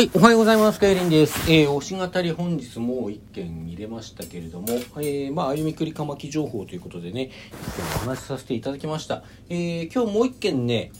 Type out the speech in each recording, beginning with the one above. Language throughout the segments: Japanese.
はい、おはようございます。ケイリンです。えー、押し語り本日も1件入れましたけれども、えー、まあ、歩みくりかまき情報ということでね、一件お話しさせていただきました。えー、今日もう1件ね、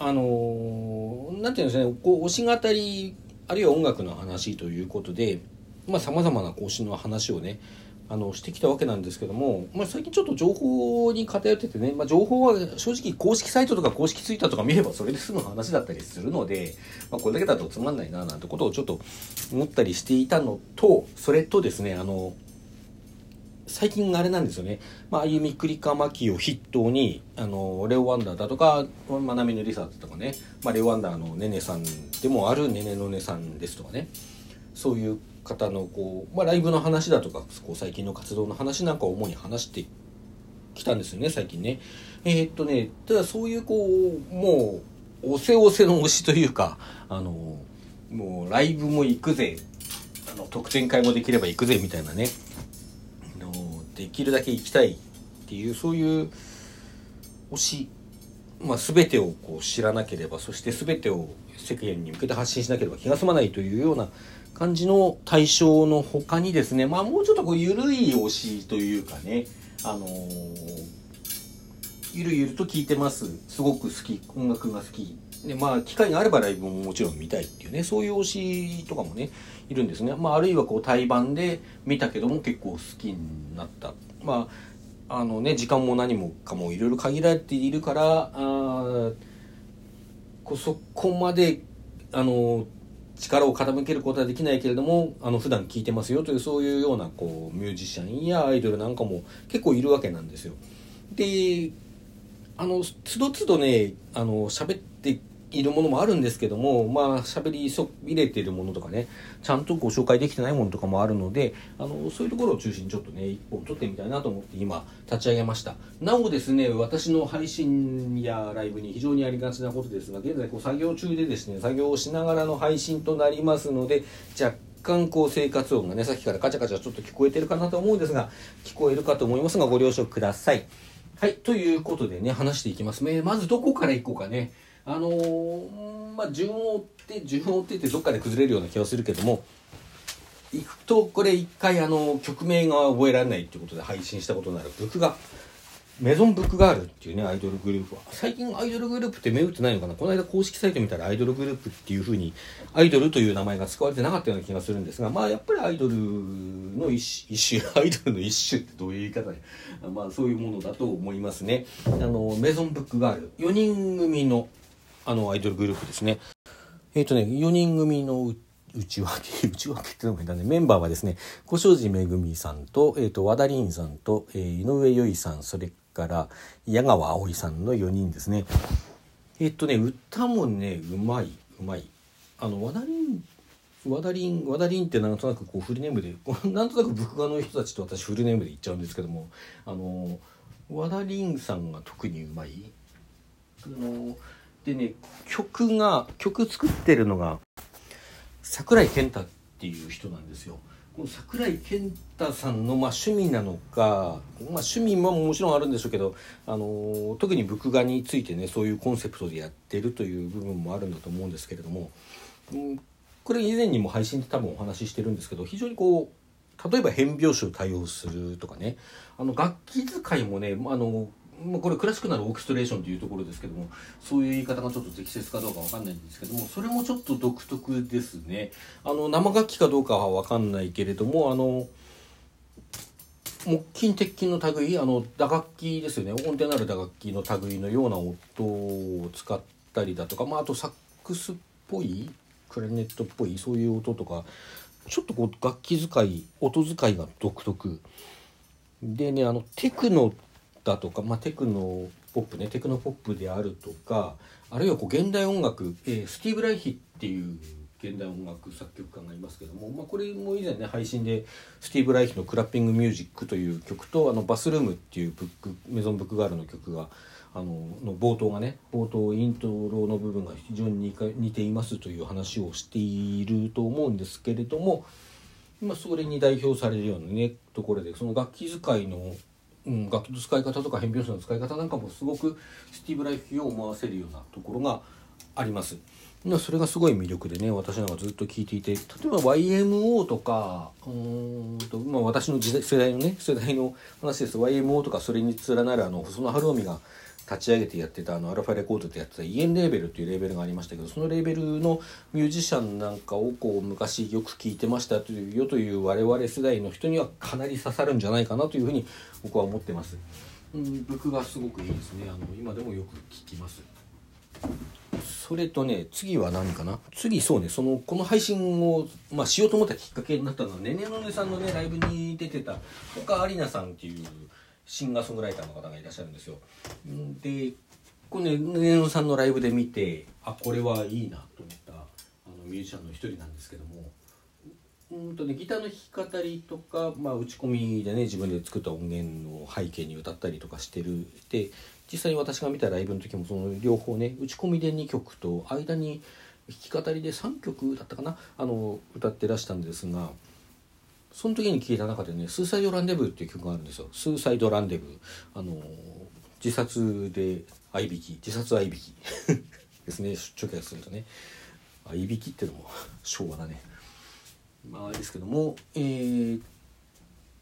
あのー、なんていうんですかね、こう、押し語り、あるいは音楽の話ということで、まあ、様々な更新の話をね、あのしてきたわけなんですけども、まあ、最近ちょっと情報に偏っててね、まあ、情報は正直公式サイトとか公式ツイッターとか見ればそれで済む話だったりするので、まあ、これだけだとつまんないななんてことをちょっと思ったりしていたのとそれとですねあの最近あれなんですよね、まあ、歩みくりかまきを筆頭にあのレオ・ワンダーだとかまなみのりさだとかね、まあ、レオ・ワンダーのねねさんでもあるねねのねさんですとかね。そういう方のこう、まあ、ライブの話だとかこう最近の活動の話なんかを主に話してきたんですよね最近ね。えー、っとねただそういうこうもうおせおせの推しというかあのもうライブも行くぜあの特典会もできれば行くぜみたいなねのできるだけ行きたいっていうそういう推しまあ、全てをこう知らなければそして全てを世間に向けて発信しなければ気が済まないというような感じの対象の他にですね、まあ、もうちょっとこう緩い推しというかね、あのー、ゆるゆると聞いてます。すごく好き。音楽が好き。でまあ機会があればライブももちろん見たいっていうねそういう推しとかもねいるんですね、まあ、あるいはこう対バンで見たけども結構好きになった。まああのね時間も何もかもいろいろ限られているからあこそこまであの力を傾けることはできないけれどもあの普段聴いてますよというそういうようなこうミュージシャンやアイドルなんかも結構いるわけなんですよ。であのつどつどねあの喋っいるものもあるんですけどもまあ喋りそびれてるものとかねちゃんとご紹介できてないものとかもあるのであのそういうところを中心にちょっとね一本撮ってみたいなと思って今立ち上げました。なおですね私の配信やライブに非常にありがちなことですが現在こう作業中でですね作業をしながらの配信となりますので若干こう生活音がねさっきからカチャカチャちょっと聞こえてるかなと思うんですが聞こえるかと思いますがご了承ください。はいということでね話していきます。ねまずどこからいこうかね。あのー、まあ順を追って順を追ってってどっかで崩れるような気がするけども行くとこれ一回あの曲名が覚えられないっていうことで配信したことになる。ブックがメゾンブックガールっていうねアイドルグループ。は最近アイドルグループって目打ってないのかな？この間公式サイト見たらアイドルグループっていうふうにアイドルという名前が使われてなかったような気がするんですがまあやっぱりアイドルの一種アイドルの一種ってどういう言い方でまあそういうものだと思いますね。あのメゾンブックガール4人組のあのアイドルグループですね。えっ、ー、とね4人組の内訳 内訳ってのも変だね。メンバーはですね小庄司めぐみさんと,、えーと、和田凛さんと、えー、井上由依さんそれから矢川葵さんの4人ですね。えっ、ー、とね歌もねうまいうまい。あの和田凛和田凛和田凛ってなんとなくこうフルネームで なんとなく僕画の人たちと私フルネームで言っちゃうんですけどもあの和田凛さんが特にうまい。あのでね曲が曲作ってるのが桜井健太っていう人なんですよ。この桜井健太さんのまあ趣味なのか、まあ、趣味ももちろんあるんでしょうけど、あの特に仏画についてねそういうコンセプトでやってるという部分もあるんだと思うんですけれども、うん、これ以前にも配信で多分お話ししてるんですけど非常にこう例えば変拍子を対応するとかねあの楽器使いもねあのまあ、これクラシックならオーケストレーションというところですけどもそういう言い方がちょっと適切かどうか分かんないんですけどもそれもちょっと独特ですね。あの生楽器かどうかは分かんないけれどもあの木琴鉄琴の類あの打楽器ですよね。音程のある打楽器の類のような音を使ったりだとか、まあ、あとサックスっぽいクラリネットっぽいそういう音とかちょっとこう楽器使い音使いが独特。でねあのテクノだとか、まあ、テクノポップねテクノポップであるとかあるいはこう現代音楽、えー、スティーブ・ライヒっていう現代音楽作曲家がいますけども、まあ、これも以前ね配信でスティーブ・ライヒの「クラッピング・ミュージック」という曲とあのバスルームっていうブックメゾン・ブックガールの曲があのの冒頭がね冒頭イントロの部分が非常に似ていますという話をしていると思うんですけれども、まあ、それに代表されるようなねところでその楽器使いのうん、楽器の使い方とか変拍子の使い方なんかもすごくスティーブ・ライフを思わせるようなところがあります。それがすごい魅力でね私なんかずっと聞いていて例えば YMO とかうんと、まあ、私の時代世代のね世代の話です YMO とかそれに連なるあの細野晴臣が立ち上げてやってたあのアルファレコードってやってたイエンレーベルっていうレーベルがありましたけどそのレーベルのミュージシャンなんかをこう昔よく聞いてましたというよという我々世代の人にはかなり刺さるんじゃないかなというふうに僕は思ってます。うん、僕がすごくいいですねあの今でもよく聞きます。それとね次は何かな？次そうねそのこの配信を、まあ、しようと思ったきっかけになったのはねねのねさんのねライブに出てた岡有奈さんっていうシンガーソングライターの方がいらっしゃるんですよ。でこれねねのさんのライブで見てあこれはいいなと思ったあのミュージシャンの一人なんですけどもうんとね、ギターの弾き語りとか、まあ、打ち込みでね自分で作った音源の背景に歌ったりとかしてるで実際に私が見たライブの時もその両方ね打ち込みで2曲と間に弾き語りで3曲だったかなあの歌ってらしたんですがその時に聴いた中でね「スーサイド・ランデブー」っていう曲があるんですよ。スーサイド・ランデブー。あの自殺で合いびき。自殺合いびき。ですね。直訳するとね。合いびきっていうのも昭和だね。まあですけども、えー、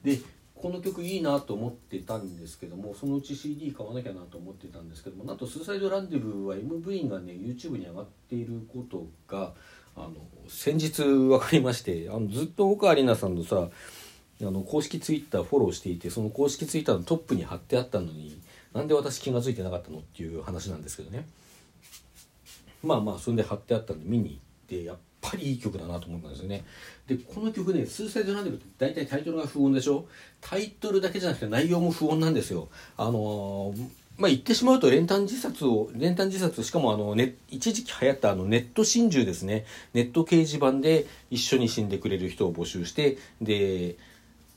でこの曲いいなと思ってたんですけどもそのうち CD 買わなきゃなと思ってたんですけどもなんと「スーサイドランデブー」は MV がね YouTube に上がっていることがあの先日分かりましてあのずっと岡里奈さんのさあの公式 Twitter フォローしていてその公式 Twitter のトップに貼ってあったのになんで私気が付いてなかったのっていう話なんですけどね。まあまあそれで貼ってあったんで見に行ってやっぱりいい曲だなと思ったんですよね。でこの曲ね「スーサイドランデブ」って大体タイトルが不穏でしょ？タイトルだけじゃなくて内容も不穏なんですよ。あのー、まあ言ってしまうと練炭自殺を練炭自殺しかもあの、ね、一時期流行ったあのネット心中ですねネット掲示板で一緒に死んでくれる人を募集してで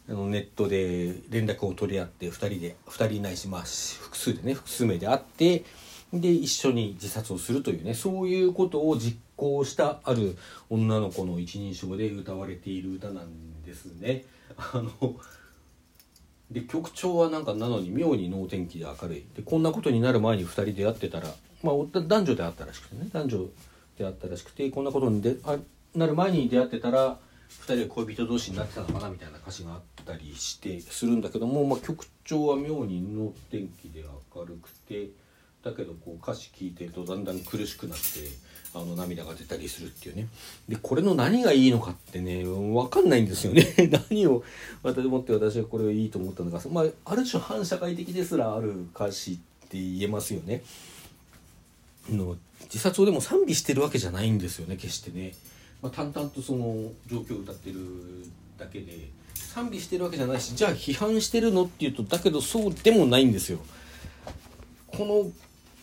あのネットで連絡を取り合って2人で2人ないしまあ複数でね複数名で会ってで一緒に自殺をするというねそういうことを実行したある女の子の一人称で歌われている歌なんですね。あので局長はなんかなのに妙に能天気で明るいでこんなことになる前に2人出会ってたら、まあ、男女であったらしくてね男女であったらしくてこんなことにであなる前に出会ってたら2人は恋人同士になってたのかなみたいな歌詞があったりしてするんだけども、まあ、局長は妙に能天気で明るくて。だけどこう歌詞聞いてるとだんだん苦しくなってあの涙が出たりするっていうね。でこれの何がいいのかってね分かんないんですよね。何を私思って私はこれをいいと思ったのか、まあ、ある種反社会的ですらある歌詞って言えますよね。の自殺をでも賛美してるわけじゃないんですよね決してね、まあ、淡々とその状況を歌ってるだけで賛美してるわけじゃないしじゃあ批判してるのっていうとだけどそうでもないんですよ。この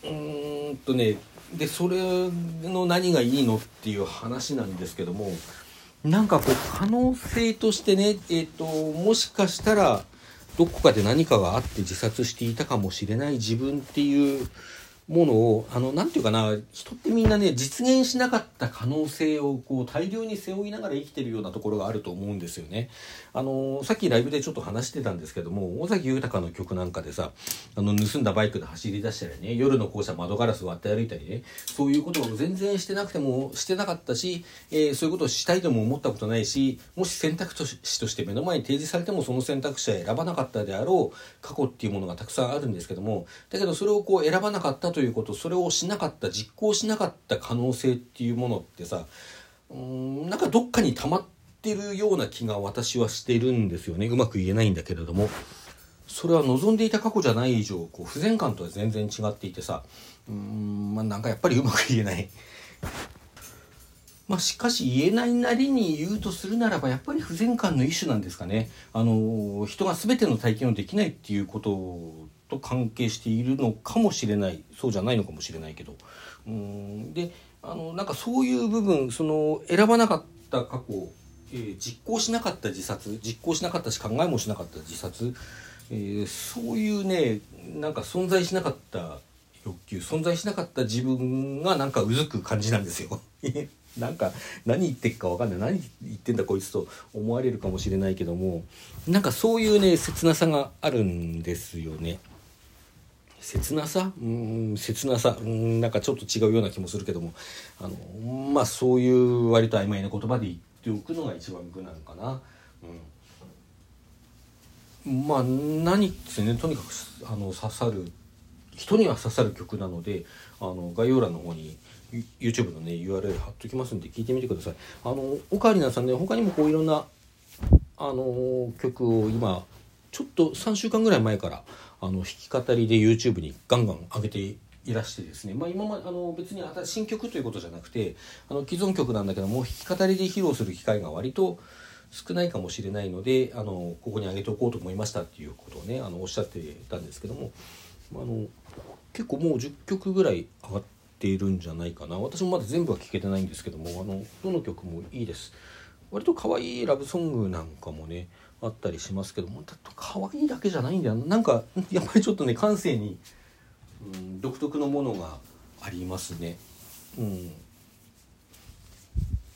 うんとねでそれの何がいいのっていう話なんですけどもなんかこう可能性としてねえっ、ー、ともしかしたらどこかで何かがあって自殺していたかもしれない自分っていうものをあの何て言うかな人ってみんなね実現しなかった可能性をこう大量に背負いながら生きてるようなところがあると思うんですよね。あのさっきライブでちょっと話してたんですけども尾崎豊の曲なんかでさあの盗んだバイクで走り出したりね夜の校舎窓ガラス割って歩いたりねそういうことを全然してなくてもしてなかったし、えー、そういうことをしたいとも思ったことないしもし選択肢として目の前に提示されてもその選択肢は選ばなかったであろう過去っていうものがたくさんあるんですけどもだけどそれをこう選ばなかったとということそれをしなかった実行しなかった可能性っていうものってさうんなんかどっかに溜まってるような気が私はしてるんですよねうまく言えないんだけれどもそれは望んでいた過去じゃない以上こう不全感とは全然違っていてさうんまあなんかやっぱりうまく言えない。まあ、しかし言えないなりに言うとするならばやっぱり不全感の一種なんですかね。あの人が全ての体験をできないっていうことと関係しているのかもしれないそうじゃないのかもしれないけどうんであのなんかそういう部分その選ばなかった過去、えー、実行しなかった自殺実行しなかったし考えもしなかった自殺、えー、そういうねなんか存在しなかった欲求存在しなかった自分がなんかうずく感じなんですよ。なんか何言ってっか分かんない何言ってんだこいつと思われるかもしれないけどもなんかそういうね切なさがあるんですよね。切なさ？うん切なさうんなんかちょっと違うような気もするけどもあのまあそういう割と曖昧な言葉で言っておくのが一番無難かな。うん、まあ何ってねとにかくあの刺さる人には刺さる曲なのであの概要欄の方に YouTube のね URL 貼っときますんで聞いてみてください。あのおかわりなさんね他にもこういろんなあの曲を今ちょっと3週間ぐらい前からあの弾き語りで YouTube にガンガン上げていらしてですね、まあ、今まであの別に新曲ということじゃなくてあの既存曲なんだけども弾き語りで披露する機会が割と少ないかもしれないのであのここに上げておこうと思いましたっていうことをねあのおっしゃってたんですけどもあの結構もう10曲ぐらい上がっているんじゃないかな。私もまだ全部は聴けてないんですけどもあのどの曲もいいです。割と可愛いラブソングなんかもねあったりしますけども可愛いだけじゃないんだよ。なんかやっぱりちょっとね感性に、うん、独特のものがありますね。うん。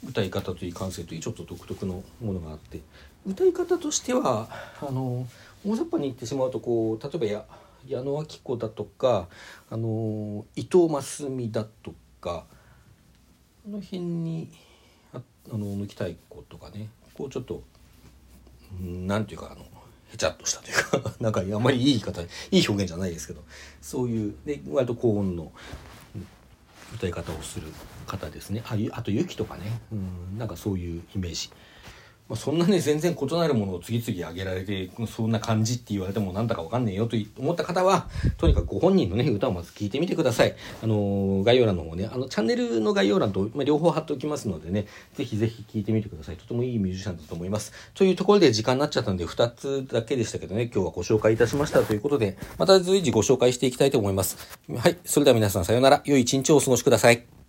歌い方といい感性といいちょっと独特のものがあって。歌い方としてはあの大雑把に言ってしまうとこう例えばや矢野顕子だとかあの伊藤真澄だとかあの辺にああの抜きたい子とかね。こうちょっと何ていうかあのへちゃっとしたというか なんかあんまりいい言い方いい表現じゃないですけどそういうで割と高音の歌い方をする方ですね。ああと雪とかね。うんなんかそういうイメージ。まあ、そんなね全然異なるものを次々挙げられてそんな感じって言われてもなんだかわかんねえよと思った方はとにかくご本人のね歌をまず聴いてみてください。あの概要欄の方ねあのチャンネルの概要欄と、まあ、両方貼っておきますのでねぜひぜひ聴いてみてください。とてもいいミュージシャンだと思います。というところで時間になっちゃったんで2つだけでしたけどね今日はご紹介いたしましたということでまた随時ご紹介していきたいと思います。はいそれでは皆さんさようなら。良い一日をお過ごしください。